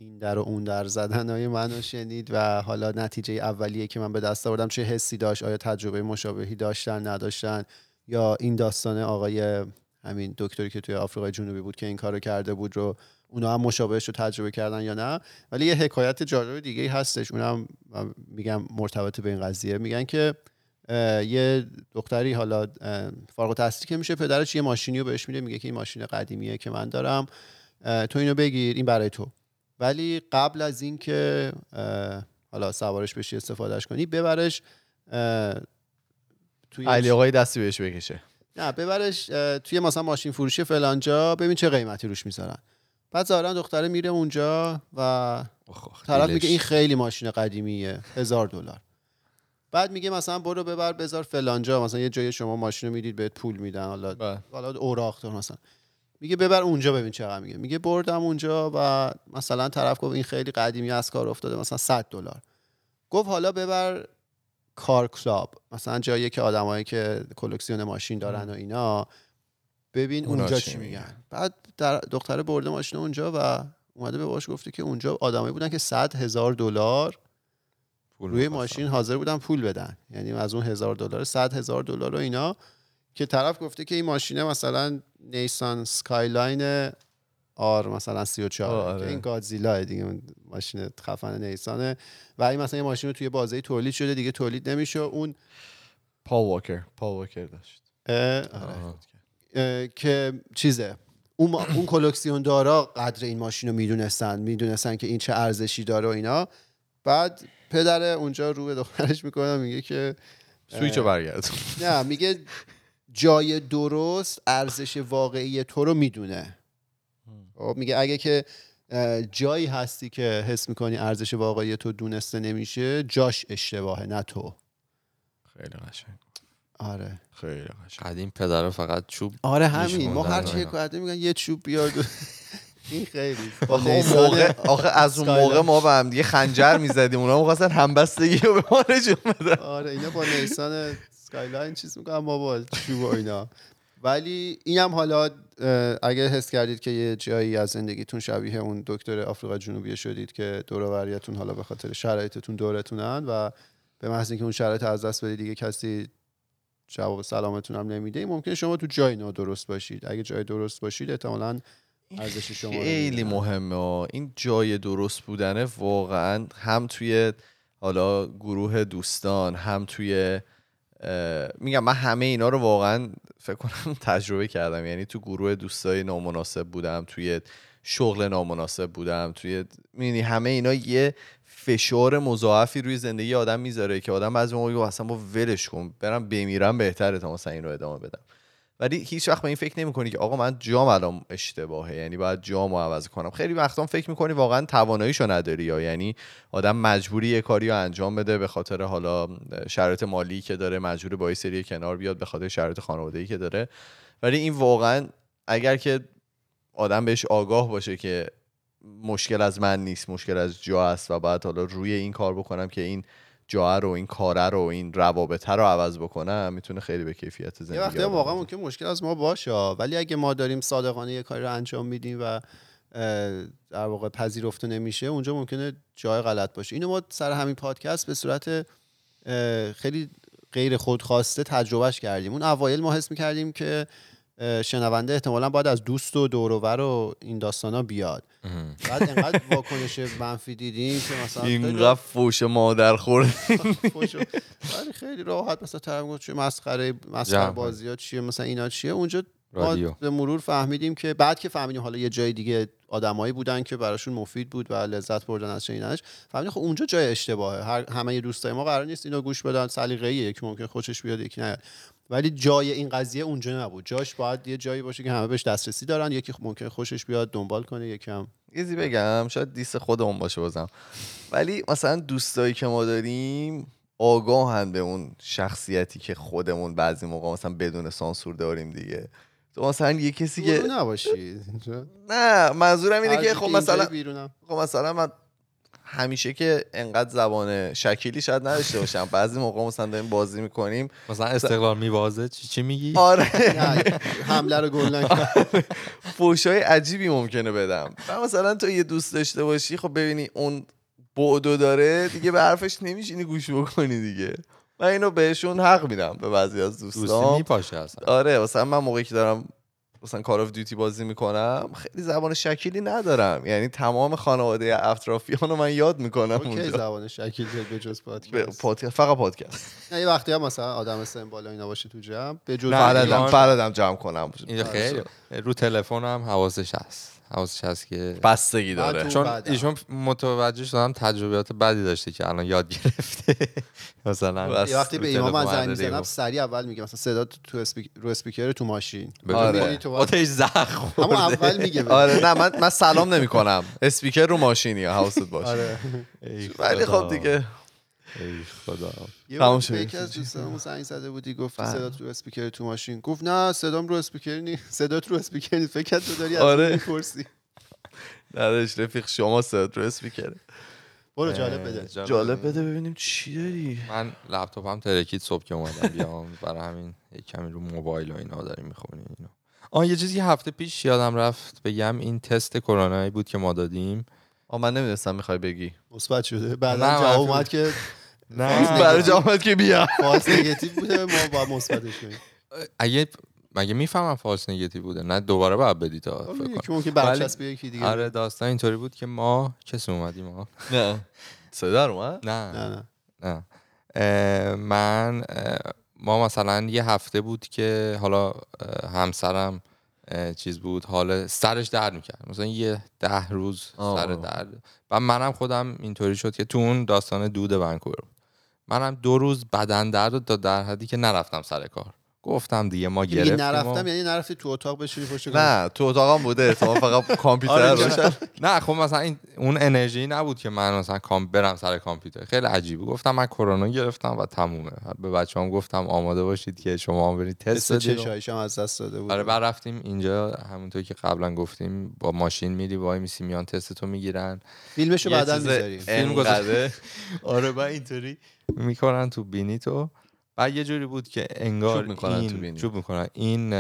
این در و اون در زدن های منو شنید و حالا نتیجه اولیه که من به دست آوردم چه حسی داشت؟ آیا تجربه مشابهی داشتن نداشتن؟ یا این داستان آقای همین دکتری که توی آفریقای جنوبی بود که این کارو کرده بود رو اونا هم مشابهش رو تجربه کردن یا نه؟ ولی یه حکایت جالب دیگه ای هستش. اونم میگم مرتبط به این قضیه. میگن که یه دختری حالا فارغ التحصیلی که میشه پدرش یه ماشینی رو بهش میده میگه که این ماشین قدیمیه که من دارم. تو اینو بگیر این برای تو. ولی قبل از اینکه حالا سوارش بشی استفادهش کنی ببرش توی علی آقای دستی بهش بکشه. نه ببرش توی مثلا ماشین فروشی فلانجا ببین چه قیمتی روش می‌ذارن. بعد ظاهرا دختره میره اونجا و طرف میگه این خیلی ماشین قدیمیه هزار دلار. بعد میگه مثلا برو ببر بذار فلانجا مثلا یه جای شما ماشین رو می‌دید بهت پول میدن حالا بله. حالا اوراق تو مثلا. میگه ببر اونجا ببین چقدر میگه. میگه بردم اونجا و مثلا طرف گفت این خیلی قدیمی از کار افتاده مثلا 100 دلار. گفت حالا ببر کار کلاب مثلا جایی که آدمایی که کلکسیون ماشین دارن و اینا ببین اونجا چی؟ میگن. بعد در دختره برده ماشین اونجا و اومده به باش گفته که اونجا آدمایی بودن که 100 هزار دلار روی ماشین حاضر بودن پول بدن. یعنی از اون هزار دلار صد هزار دلار و اینا که طرف گفته که این ماشینه مثلا نیسان Skyline R مثلا 34 آه، آره. که این Godzilla دیگه ماشین خفن نیسانه. و این مثلا یه ماشین رو توی بازه تولید شده دیگه تولید نمیشه. اون پال واکر. پال واکر داشت. اه، که چیزه. اون, اون کلکسیون دارا قدر این ماشین رو می‌دونستن. می‌دونستن که این چه ارزشی داره و اینا. بعد پدر اونجا رو به دخترش می‌کنه میگه که سویچ رو برگرد. نه میگه جای درست ارزش واقعی تو رو می‌دونه. خب میگه اگه که جایی هستی که حس می‌کنی ارزش واقعی تو دونسته نمیشه جاش اشتباهه نه تو. خیلی قشنگ. آره. خیلی قشنگ. قدیم پدر فقط چوب آره همین. ما هر چی میگن یه چوب بیار این خیلی. آخه اون موقع آخه از اون. موقع ما به هم دیگه خنجر می‌زدیم. اونا می‌خواستن همبستگی رو به ما نشون بدن. آره اینا با نیسان سکایلاین چیز می‌کنن ما با چوب اینا. ولی اینم حالا اگه حس کردید که یه جایی از زندگیتون شبیه اون دکتر آفریقا جنوبی شدید که دور حالا به خاطر شرایطتون دورتونن و به محض اینکه اون شرایط از دست بدید دیگه کسی جواب سلامتون هم نمیده ممکنه شما تو جای نادرست باشید. اگه جای درست باشید احتمالاً ارزش شما خیلی. مهمه ها. این جای درست بودنه واقعا هم توی حالا گروه دوستان هم توی میگم من همه اینا رو واقعا فکر کنم تجربه کردم یعنی تو گروه دوستای نامناسب بودم توی شغل نامناسب بودم توی می‌دونی همه اینا یه فشار مضاعفی روی زندگی آدم می‌ذاره که آدم بعضی موقع میگه اصلا با ولش کن برم بمیرم بهتره تا مثلا این رو ادامه بدم ولی هیچ وقت به این فکر نمی‌کنی که آقا من جام الان اشتباهه یعنی باید جامو عوض کنم. خیلی وقتا فکر می‌کنی واقعا تواناییشو نداری یا یعنی آدم مجبوری یه کاری رو انجام بده به خاطر حالا شرایط مالی که داره مجبور با سری کنار بیاد به خاطر شرایط خانوادگی که داره. ولی این واقعا اگر که آدم بهش آگاه باشه که مشکل از من نیست مشکل از جا است و بعد حالا روی این کار بکنم که این جا رو این کاره رو این روابطه رو عوض بکنم می‌تونه خیلی به کیفیت زندگی یه وقتی واقعا. ممکن مشکل از ما باشه ولی اگه ما داریم صادقانه یه کاری رو انجام میدیم و در واقع پذیرفته نمیشه اونجا ممکنه جای غلط باشه اینو ما سر همین پادکست به صورت خیلی غیر خودخواسته تجربهش کردیم اون اوایل ما حس می‌کردیم که شنونده احتمالا باید از دوست و دوروور و این داستانا بیاد. بعد انقدر واکنش منفی دیدیم که مثلا اینقدر فوش مادر خورد. ولی خیلی راحت مثلا طرف گفت چه مسخره مسخره. بازی ها چیه مثلا اینا چیه. اونجا ما به مرور فهمیدیم که بعد که فهمیدیم حالا یه جای دیگه آدمایی بودن که براشون مفید بود و لذت بردن از شنیدنش فهمیدیم خب اونجا جای اشتباهه. هر همه دوستای ما قرار نیست اینو گوش بدن. سلیقه‌ای یکی ممکن خوشش بیاد یکی نه ولی جای این قضیه اونجا نبود. جاش باید یه جایی باشه که همه بهش دسترسی دارن. یکی ممکن خوشش بیاد دنبال کنه یکی هم یزی بگم شاید دیست خودمون باشه بازم. ولی مثلا دوستایی که ما داریم آگاهن به اون شخصیتی که خودمون بعضی موقع مثلا بدون سانسور داریم دیگه. تو مثلا یه کسی که نباشی. نه منظورم اینه که خب مثلا خب مثلا من همیشه که انقدر زبان شکیلی شاید نداشته باشم. بعضی موقع مثلا داریم بازی می‌کنیم. مثلا استقلال میوازه چی چی میگی؟ آره. نه، حمله رو گل نکن. فوشای عجیبی ممکنه بدم. مثلا تو یه دوست داشته باشی خب ببینی اون بعدو داره دیگه به حرفش نمیشینی گوش بکنی دیگه. من اینو بهشون حق میدم به بعضی از دوستی دوستان میپاشه اصلا. آره مثلا من موقعی که دارم مثلا Call of Duty بازی می‌کنم خیلی زبان شکیلی ندارم. یعنی تمام خانواده اطرافیان رو من یاد می‌کنم اوکی اونجا. زبان شکیل بیاد به جز پادکست. فقط پادکست. نه یه وقتی هم مثلا آدم سن بالا اینا باشه تو جمع به جز بلدم جمع کنم. اینجا خیلی. رو تلفن هم حواسش هست. حواسش هست که بستگی داره چون. ایشون متوجه شدم تجربیات بدی داشته که الان یاد گرفته مثلا. یه وقتی رو به من تلفن زنگ می‌زنم. سریع اول میگه مثلا صدا تو اسپیک... رو اسپیکر تو ماشین آره. آتش زخم خورده اول میگه. آره نه من من سلام نمی کنم اسپیکر رو ماشینی حواست باشه آره ولی. خب دیگه ای خدا. یه تموم شد. یکی از دوستانمون زنگ زده بودی گفت بله. صدا تو اسپیکر تو ماشین. گفت نه صدام رو اسپیکر نیست صدات رو اسپیکر نیست فکر کرد تو داری از آره. می‌پرسی. نداشت رفیق شما صدات رو اسپیکر برو جالب بده. جالب. بده ببینیم چی داری. من لپتاپم ترکید صبح که اومدم بیام. برای همین کمی رو موبایل و اینا داریم می‌خونیم اینو آه یه چیزی هفته پیش یادم رفت بگم این تست کرونایی بود که ما دادیم. آ من نمی‌دونستم می‌خوای بگی. مثبت شده. بعدا جواب اومد که نه. برای جامعت که بیا فالس نگاتیو بوده ما با مثبتش کنیم. اگه مگه می‌فهمم فالس نگاتیو بوده؟ نه دوباره باید بدی تا فکر کنم. یکی ممکن برچسب یکی دیگه. آره داستان اینطوری بود که ما کسی اومدیم ما نه. صدا رو نه. نه نه. من ما مثلا یه هفته بود که حالا همسرم چیز بود حال سرش درد می‌کرد. مثلا یه ده روز. سر درد. و منم خودم اینطوری شد که تو اون داستان دود ونکوور بود. منم دو روز بدن درد داد تا در حدی که نرفتم سر کار. گفتم دیگه ما گرفتیم نرفتم و- یعنی نرفتی تو اتاق بشینی پشت نه تو اتاقم بوده احتمال فقط کامپیوتر آره روشن نه خب مثلا این اون انرژی نبود که من مثلا کام برم سر کامپیوتر. خیلی عجیبه. گفتم من کرونا گرفتم و تمومه. به بچه هم گفتم آماده باشید که شما هم برید تست بدید و- چشایشم از دست داده بود. آره بعد رفتیم اینجا. همونطور که قبلا گفتیم با ماشین میری وای میسی میان تست تو می‌گیرن. فیلمشو بعدا می‌ذاریم فیلم انقدر آره با اینطوری. می‌کنن تو بینی تو. بعد یه جوری بود که انگار چوب می‌کنن این تو بینی. چوب می‌کنن این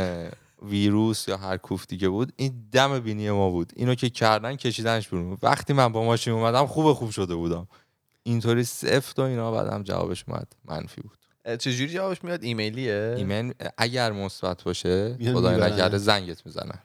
ویروس یا هر کوفتی که بود این دم بینی ما بود. اینو که کردن کشیدنش بیرون وقتی من با ماشین اومدم خوب خوب شده بودم. اینطوری سفت و اینا بعدم جوابش اومد منفی بود. چجوری جوابش میاد؟ ایمیلیه؟ ایمن اگر مثبت باشه خدای. نکرده زنگت می‌زنن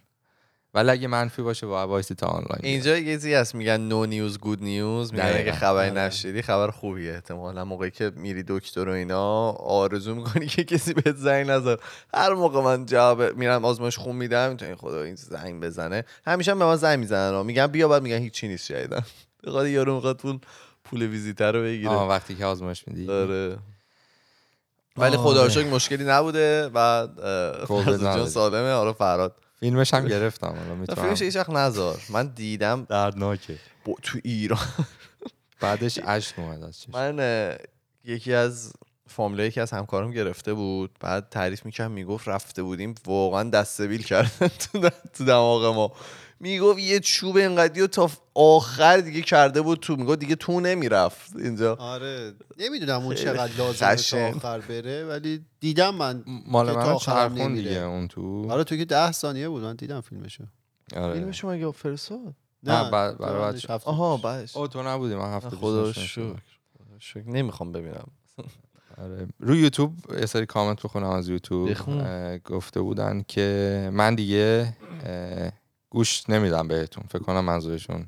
ولی اگه منفی باشه با وایسی تا آنلاین. اینجا یه چیزی هست میگن نو نیوز گود نیوز میگن. اگه خبری آره. نشدی خبر خوبیه احتمالا. موقعی که میری دکتر و اینا آرزو می‌کنی که کسی بهت زنگ نزد. هر موقع من جواب میرم آزمایش خون میدم می‌تونی خدا این زنگ بزنه. همیشه هم به من زنگ می‌زنن میگن بیا بعد میگن هیچی نیست شایدن بخاطر یارو می‌خواد پول پول ویزیتر رو بگیره. آه وقتی که آزمایش میدی. آره. ولی آره. خدا شکر مشکلی نبوده. کووید فرزاد جان. سالمه. آره فراد. فیلمش هم گرفتم حالا می‌تونم. فیلمش هیچ وقت نذار. من دیدم دردناکه. با- تو ایران. بعدش اشک اومد از چشم. من یکی از فامیلایی که از همکارم گرفته بود بعد تعریف می‌کرد می‌گفت رفته بودیم واقعا دستبیل کردن تو دماغ ما. می‌گفت یه چوب اینقدی و تا آخر دیگه کرده بود تو می‌گفت دیگه تو نمی‌رفت اینجا آره نمی‌دونم اون چقدر لازمه تا. آخر بره ولی دیدم من مال من چرخون. دیگه اون تو آره تو که ده ثانیه بود من دیدم فیلمشو آره. فیلم شما مگه فرستاد نه، بعد- برای بچه. آها. بعدش او تو نبودی من هفته خدا شکر. نمی‌خوام ببینم آره. رو یوتیوب یه سری کامنت بخونم از یوتیوب گفته بودن که من دیگه گوش نمیدم بهتون. فکر کنم منظورشون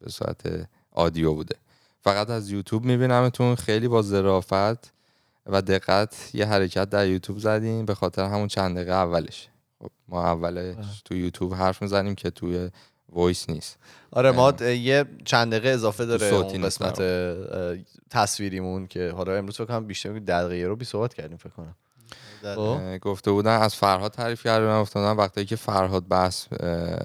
به صورت آدیو بوده. فقط از یوتیوب میبینمتون. خیلی با ظرافت و دقت یه حرکت در یوتیوب زدیم. به خاطر همون چند دقیقه اولش. خب ما اولش تو یوتیوب حرف می‌زنیم که توی وایس نیست. آره ما یه چند دقیقه اضافه داره صوتی اون قسمت تصویریمون که حالا امروز فکر کنم بیشتر دقیقه رو بی صحبت کردیم فکر کنم. گفته بودن از فرهاد تعریف کرده بودن وقتی که فرهاد بحث اه،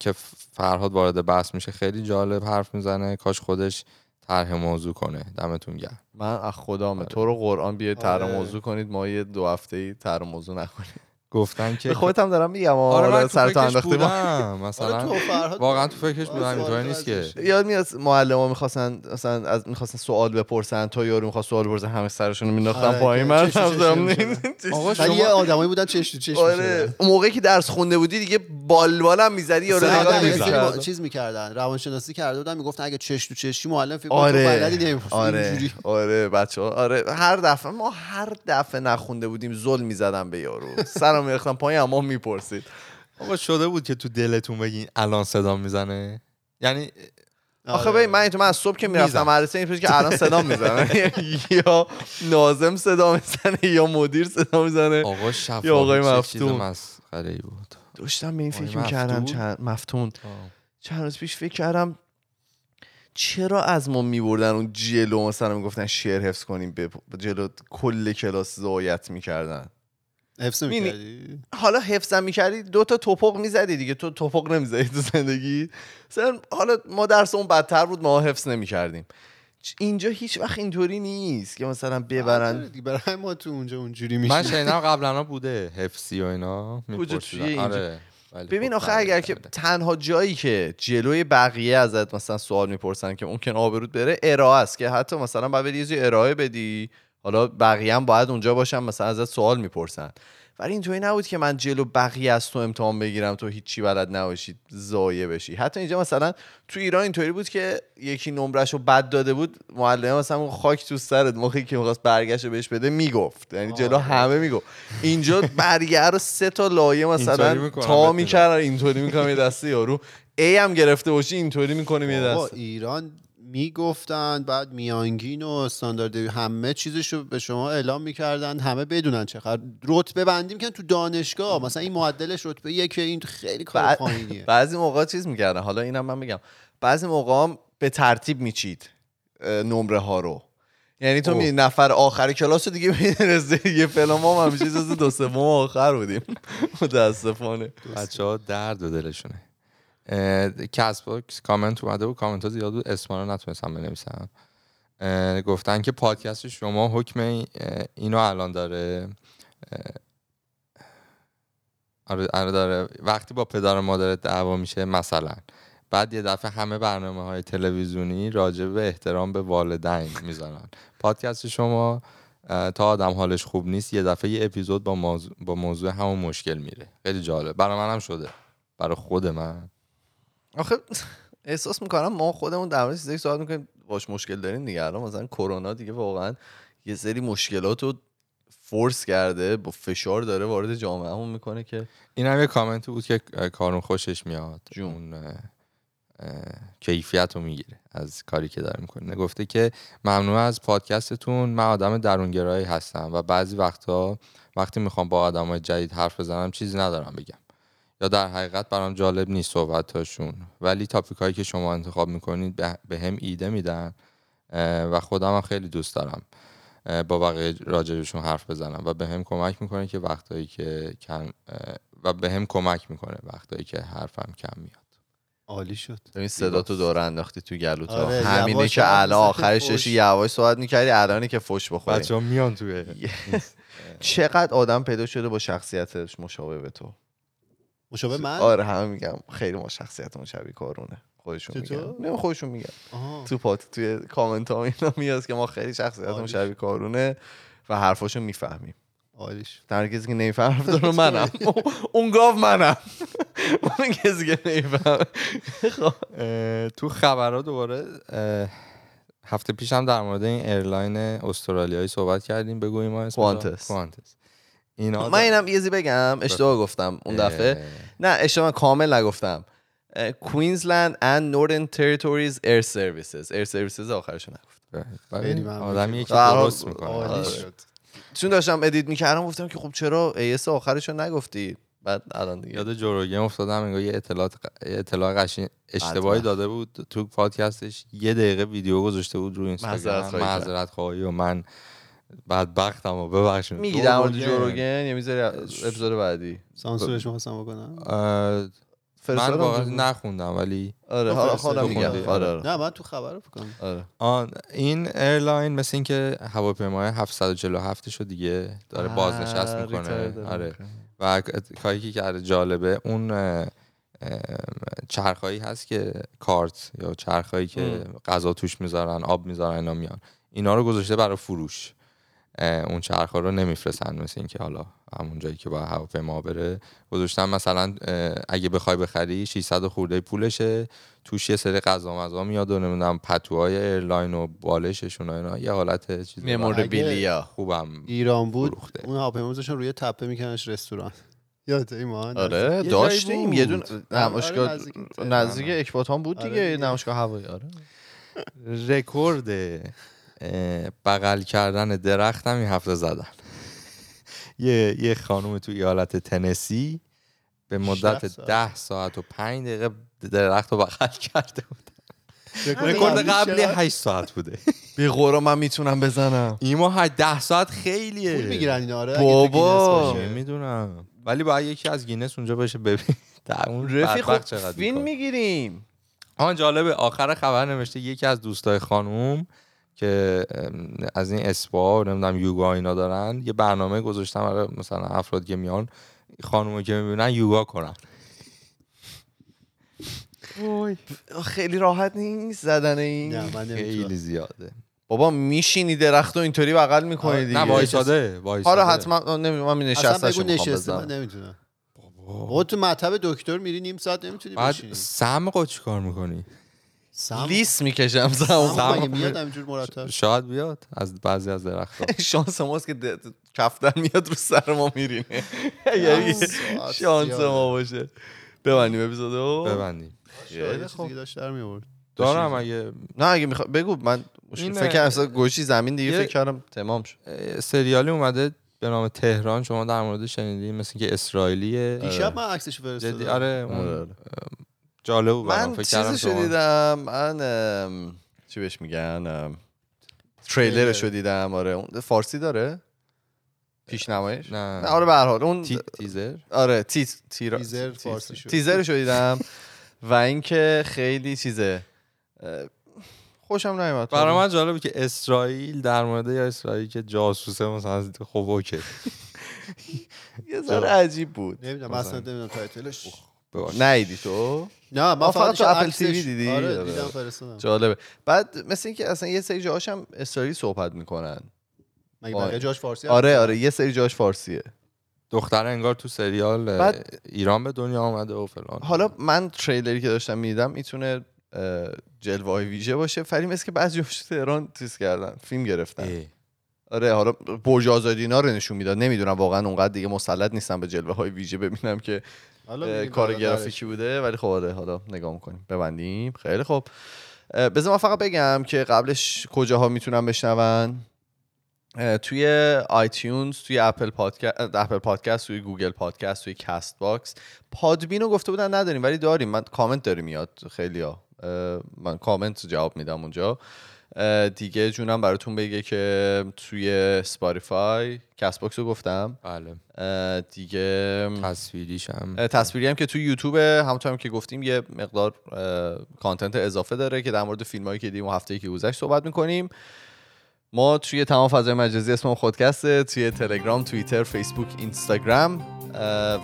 که فرهاد وارد بحث میشه خیلی جالب حرف می‌زنه. کاش خودش طرح موضوع کنه. دمتون گرم. من از خدامه تو رو قرآن بیاید طرح آره. موضوع کنید ما یه دو هفته ای طرح موضوع نکنیم. گفتن که خودت هم دارم میگم آره من آره تو سر تو آره مثلا تو فرهاد واقعا تو فکرش آره، بودم اینطوری نیست که. یاد میاد معلم ها می‌خواستن مثلا از می‌خواستن سوال بپرسن تا یارو می‌خواست سوال بپرسه همه سرشون رو مینداختن آره، پایین. من تو هم. آقا ولی شما یه آدمایی بودن چش تو چش آره. موقعی که درس خونده بودی دیگه بالبالم می‌زدی یارو نگاه چیز می‌کردن. روانشناسی کرده بودن می‌گفتن اگه چش تو چشی معلم فکر کنه تو آره. آره. اینجوری. آره بچه آره هر دفعه ما هر دفعه نخونده بودیم ظلم می‌زدم به یارو. سرم میرختم پایین اما می‌پرسید. آقا شده بود که تو دلتون بگین الان صدا می‌زنه؟ یعنی آخه آره. ببین من اینطور من از صبح که می‌رفتم. مدرسه اینطوری که الان صدا می‌زنه؟ یا نازم صدا می‌زنه یا مدیر صدا می‌زنه؟ آقا شفاهی یه آقای مفتون. بود. داشتم به این فکر می‌کردم مفتون؟ چند مفتون. چند روز پیش فکر کردم چرا از ما میبردن اون جلو؟ مثلا می‌گفتن شعر حفظ کنیم به جلو کل کلاس زایت می‌کردن. حفظ؟ می‌کردی؟ حالا حفظم می‌کردی دو تا توپق می‌زدی دیگه. تو توپق نمی‌زدی تو زندگی. مثلا حالا ما درس اون بدتر بود ما حفظ نمی‌کردیم. اینجا هیچ وقت اینطوری نیست که مثلا ببرن. برای ما تو اونجا اونجوری من میشه شنیدم قبلا بوده حفظی و اینا؟ آره. ببین خب آخه اگر که. تنها جایی که جلوی بقیه ازت مثلا سوال می‌پرسن که ممکن آبرود بره ارائه است که حتی مثلا باید یه چیزی ارائه بدی. حالا بقیه هم باید اونجا باشن مثلا ازت سوال می‌پرسن. ولی اینطوری نبود که من جلو بقیه از تو امتحان بگیرم تو هیچی بلد نباشی ضایع بشی. حتی اینجا مثلا تو ایران اینطوری بود که یکی نمرش رو بد داده بود معلم مثلا خاک تو سرت موقعی که می‌خواست برگشت بهش بده می‌گفت. یعنی جلو همه می‌گفت. اینجا برگه رو سه تا لایه مثلا تا بهت می‌کردن اینطوری می‌کنم یه دسته یارو. ای هم گرفته باشی اینطوری می‌کنیم یه دسته. ایران می‌گفتن بعد میانگین و استاندارد همه چیزشو به شما اعلام می‌کردن همه بدونن چقدر رتبه بندیم که تو دانشگاه. مثلا این معدلش رتبه یکه این خیلی کار پایینیه. بعضی موقع چیز می‌کردن. حالا اینم من بگم. بعضی موقع هم به ترتیب میچید نمره ها رو. یعنی تو. می نفر آخر کلاس رو دیگه می‌رسه یه فلان ما هم همیشه جز دو سوم آخر بودیم. متاسفانه. بچه ها درد به دلشونه. Castbox کامنت اومده بود کامنت ها زیاد بود. اسما رو نتونستم بنویسم گفتن که پادکست شما حکم اینو الان داره آره آره داره. وقتی با پدر و مادرت دعوا میشه مثلا. بعد یه دفعه همه برنامه های تلویزیونی راجع به احترام به والدین می‌ذارن. پادکست شما تا آدم حالش خوب نیست یه دفعه یه اپیزود با موضوع, با موضوع همون مشکل میره. خیلی جالب. برای منم شده. برای خود من. آخه احساس می‌کنم ما خودمون در مورد چیزایی صحبت می‌کنیم. باش مشکل داریم دیگه. الان مثلا کرونا دیگه واقعا یه سری مشکلات رو فورس کرده با فشار داره وارد جامعهمون می‌کنه که این هم یه کامنتی بود که کارون خوشش میاد. جون. اون اه، کیفیت رو می‌گیره از کاری که داره می‌کنه. گفته که ممنون از پادکستتون. من آدم درونگرایی هستم و بعضی وقتا وقتی می‌خوام با آدم های جدید حرف بزنم چیزی ندارم بگم. یا در حقیقت برام جالب نیست صحبتاشون. ولی تاپیک هایی که شما انتخاب می‌کنید به هم ایده میدن و خودم هم خیلی دوست دارم با بقیه راجبشون حرف بزنم و به هم کمک می‌کنه که وقتایی که کم و به هم کمک می‌کنه وقتایی که حرفم کم میاد. عالی شد. ببین صدا تو دور انداختی تو گلوتا آره، همینه که الان آخرش. داشتی یواش صحبت می‌کردی الانی که فش بخوری بچه ها میان توی چقدر آدم پیدا شده با شخصیتش مشابه به تو؟ مشابه من؟ آره همه میگم. خیلی ما شخصیتمون شبیه کارونه. خودشون؟ میگن. نه خودشون میگن. تو پات توی کامنت ها اینا میاد که ما خیلی شخصیتمون. شبیه کارونه و حرفاشو می‌فهمیم. شد تنها کسی که نمیفهم حرف داره منم. اون گاو منم. اون کسی که نمیفهم اه، تو خبرها دوباره هفته پیش هم در مورد این airline استرالیایی صحبت کردیم. بگوییم ما اسمش. Qantas اینا من اینم یه چیزی بگم. اشتباه گفتم اون دفعه. نه اشتباه کامل نگفتم. Queensland and Northern Territories Air Services. Air Services آخرشو نگفت. آدمیه که درست می‌کنه. آره. چون داشتم edit می‌کردم گفتم که خب چرا AS آخرشو نگفتی؟ بعد الان دیگه. یاد جو روگن افتادم انگار یه اطلاعات یه اطلاع قشنگ اشتباهی بدبخت. داده بود. تو پادکستش یه دقیقه ویدیو گذاشته بود روی اینستاگرام. معذرت خواهی و من بدبختم و ببخشید. میگی در مورد جو جو روگن یا می‌ذاری اپیزود بعدی. سانسورش می‌خواستم بکنم. من واقعا نخوندم ولی آره حالا فرستادی. خودم میگم. آره آره. نه من تو خبر بکنم آره. آن این airline مثل اینکه هواپیمای 747 شو دیگه داره بازنشست می‌کنه. آره. و کاری که کرده جالبه اون چرخهایی هست که cart یا چرخهایی که. غذا توش می‌ذارن آب می‌ذارن اینا میان. اینا رو گذاشته برای فروش. اون چرخ رو نمیفرستن مثل اینکه حالا همون جایی که با هواپیما بره. گذاشتن مثلا اگه بخوای بخری 600 خورده پولشه. توش یه سری غذا مزا میاد و نمی‌دونم پتوهای airline و بالششون و اینا. یه حالت چیز memorabilia خوبم ایران بود فروخته. اون هواپیما می‌ذاشتن روی تپه میکننش رستوران. یادت ایمان آره داشتیم. یه دونه آره، نمایشگاه نزدیک اکباتان بود آره. دیگه دیگه. نمایشگاه هوایی آره. رکورد بغل کردن درخت هم این هفته زدن. یه یه خانم تو ایالت تنسی به 18 مدت. ده ساعت و پنج دقیقه درخت رو بغل کرده بود. رکورد قبلی قبلی چقدر؟ 8 ساعت بوده. به قرآن من می‌تونم بزنم. ایما های ده ساعت خیلیه. پول می‌گیرن اینا آره بابا. نمی‌دونم ولی باید یکی از گینس اونجا باشه ببین. در اون رفیق بدبخت چقدر فیلم بیکار. می‌گیریم. آن جالبه. آخر خبر نوشته یکی از دوستای خانوم که از این اسپا و نمی‌دونم یوگا اینا دارن یه برنامه گذاشتن برای مثلا افراد که میان خانومو که می‌بینن یوگا کنن. خیلی راحت نیست زدن این؟ خیلی زیاده. بابا میشینی درخت و اینطوری بغل می‌کنی دیگه. نه وایساده حالا حتما نمی‌دونم من بگو نشسته من بزنم نمی‌تونم. بابا. تو مطب دکتر میری نیم ساعت نمی‌تونی بعد بشینی. سم چی کار می‌کنی؟ سم لیس می‌کشم سم مگه میاد همینجور مرتب؟ شاید بیاد از بعضی از درختها. شانس ماست که کفتن میاد رو سر ما میرینه. یعنی شانس. ما باشه. ببندیم اپیزودو ببندیم. خیلی خوب. میورد دارم اگه نه اگه می‌خوای بگو من فکر کردم اصلا گوشی زمین دیگه فکر کردم تمام شد. سریالی اومده به نام تهران شما در مورد شنیدی مثل که اسرائیلیه. دیشب من عکسش فرستادم. آره. جالب بود من فکر کردم چیزشو شما دیدم من چی بهش میگن تریلرشو دیدم آره اون فارسی داره؟ پیشنمایش؟ نه. نه آره به هر حال اون تی- تیزر؟ آره تی تیرا تیزر تیز- فارسی شد. تیزرشو دیدم. و اینکه خیلی چیزه خوشم نیومد. برای من جالبه که اسرائیل در مورد یا اسرائیل که جاسوسه مثلا خب اوکی. یه ذره عجیب بود. نمی‌دونم اصلا نمی‌دونم title ش. ندیدی تو نه من آه، فقط تو Apple TV دیدی؟ آره آره. دیدم فرستادم جالبه بعد مثل اینکه اصلا یه سری جاهاش هم اسرائیلی صحبت می‌کنن مگه. بقیه جاش فارسی؟ آره آره یه سری جاش فارسیه دختر انگار تو سریال بعد- ایران به دنیا آمده و فلان حالا من تریلری که داشتم می‌دیدم می‌تونه جلوه های ویژه باشه ولی مثل که بعضی جاش تهران تیز کردن فیلم گرفتن اه. آره حالا برج آزادی اینا رو نشون می‌داد. نمی‌دونم واقعا اونقدر دیگه مسلط نیستم به جلوه های ویژه ببینم که کار بعد گرافیکی بوده. ولی خب آره حالا نگاه می‌کنیم. ببندیم. خیلی خب. بذار من فقط بگم که قبلش کجاها می‌تونم بشنون؟ توی iTunes توی Apple Podcast Apple Podcast توی Google Podcast توی Castbox Podbean رو گفته بودن نداریم ولی داریم. من کامنت داری میاد خیلی ها من کامنت جواب میدم اونجا. دیگه جونم براتون بگه که توی Spotify Castbox رو گفتم. بله. دیگه تصویریش هم تصویری هم که تو یوتیوب همونطور هم که گفتیم یه مقدار content اضافه داره که در مورد فیلم هایی که دیدیم و هفته که گذشت صحبت می‌کنیم. ما توی تمام فضای مجازی اسممون خودکسته توی تلگرام توییتر فیسبوک اینستاگرام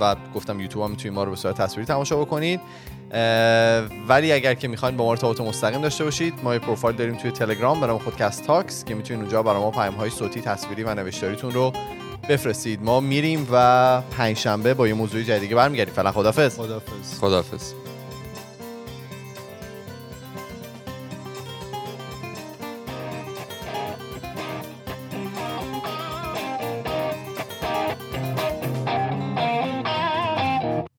و گفتم یوتیوب هم می‌تونید ما رو به صورت تصویری تماشا بکنید. ولی اگر که می‌خواین با ما ارتباط مستقیم داشته باشید ما یه پروفایل داریم توی تلگرام به نام خودکست تاکس که می‌تونید اونجا برای ما پیام های صوتی تصویری و نوشتاریتون رو بفرستید. ما میریم و پنجشنبه با یه موضوع جدیدی برمیگردیم. فعلا خدافظ خدافظ خدافظ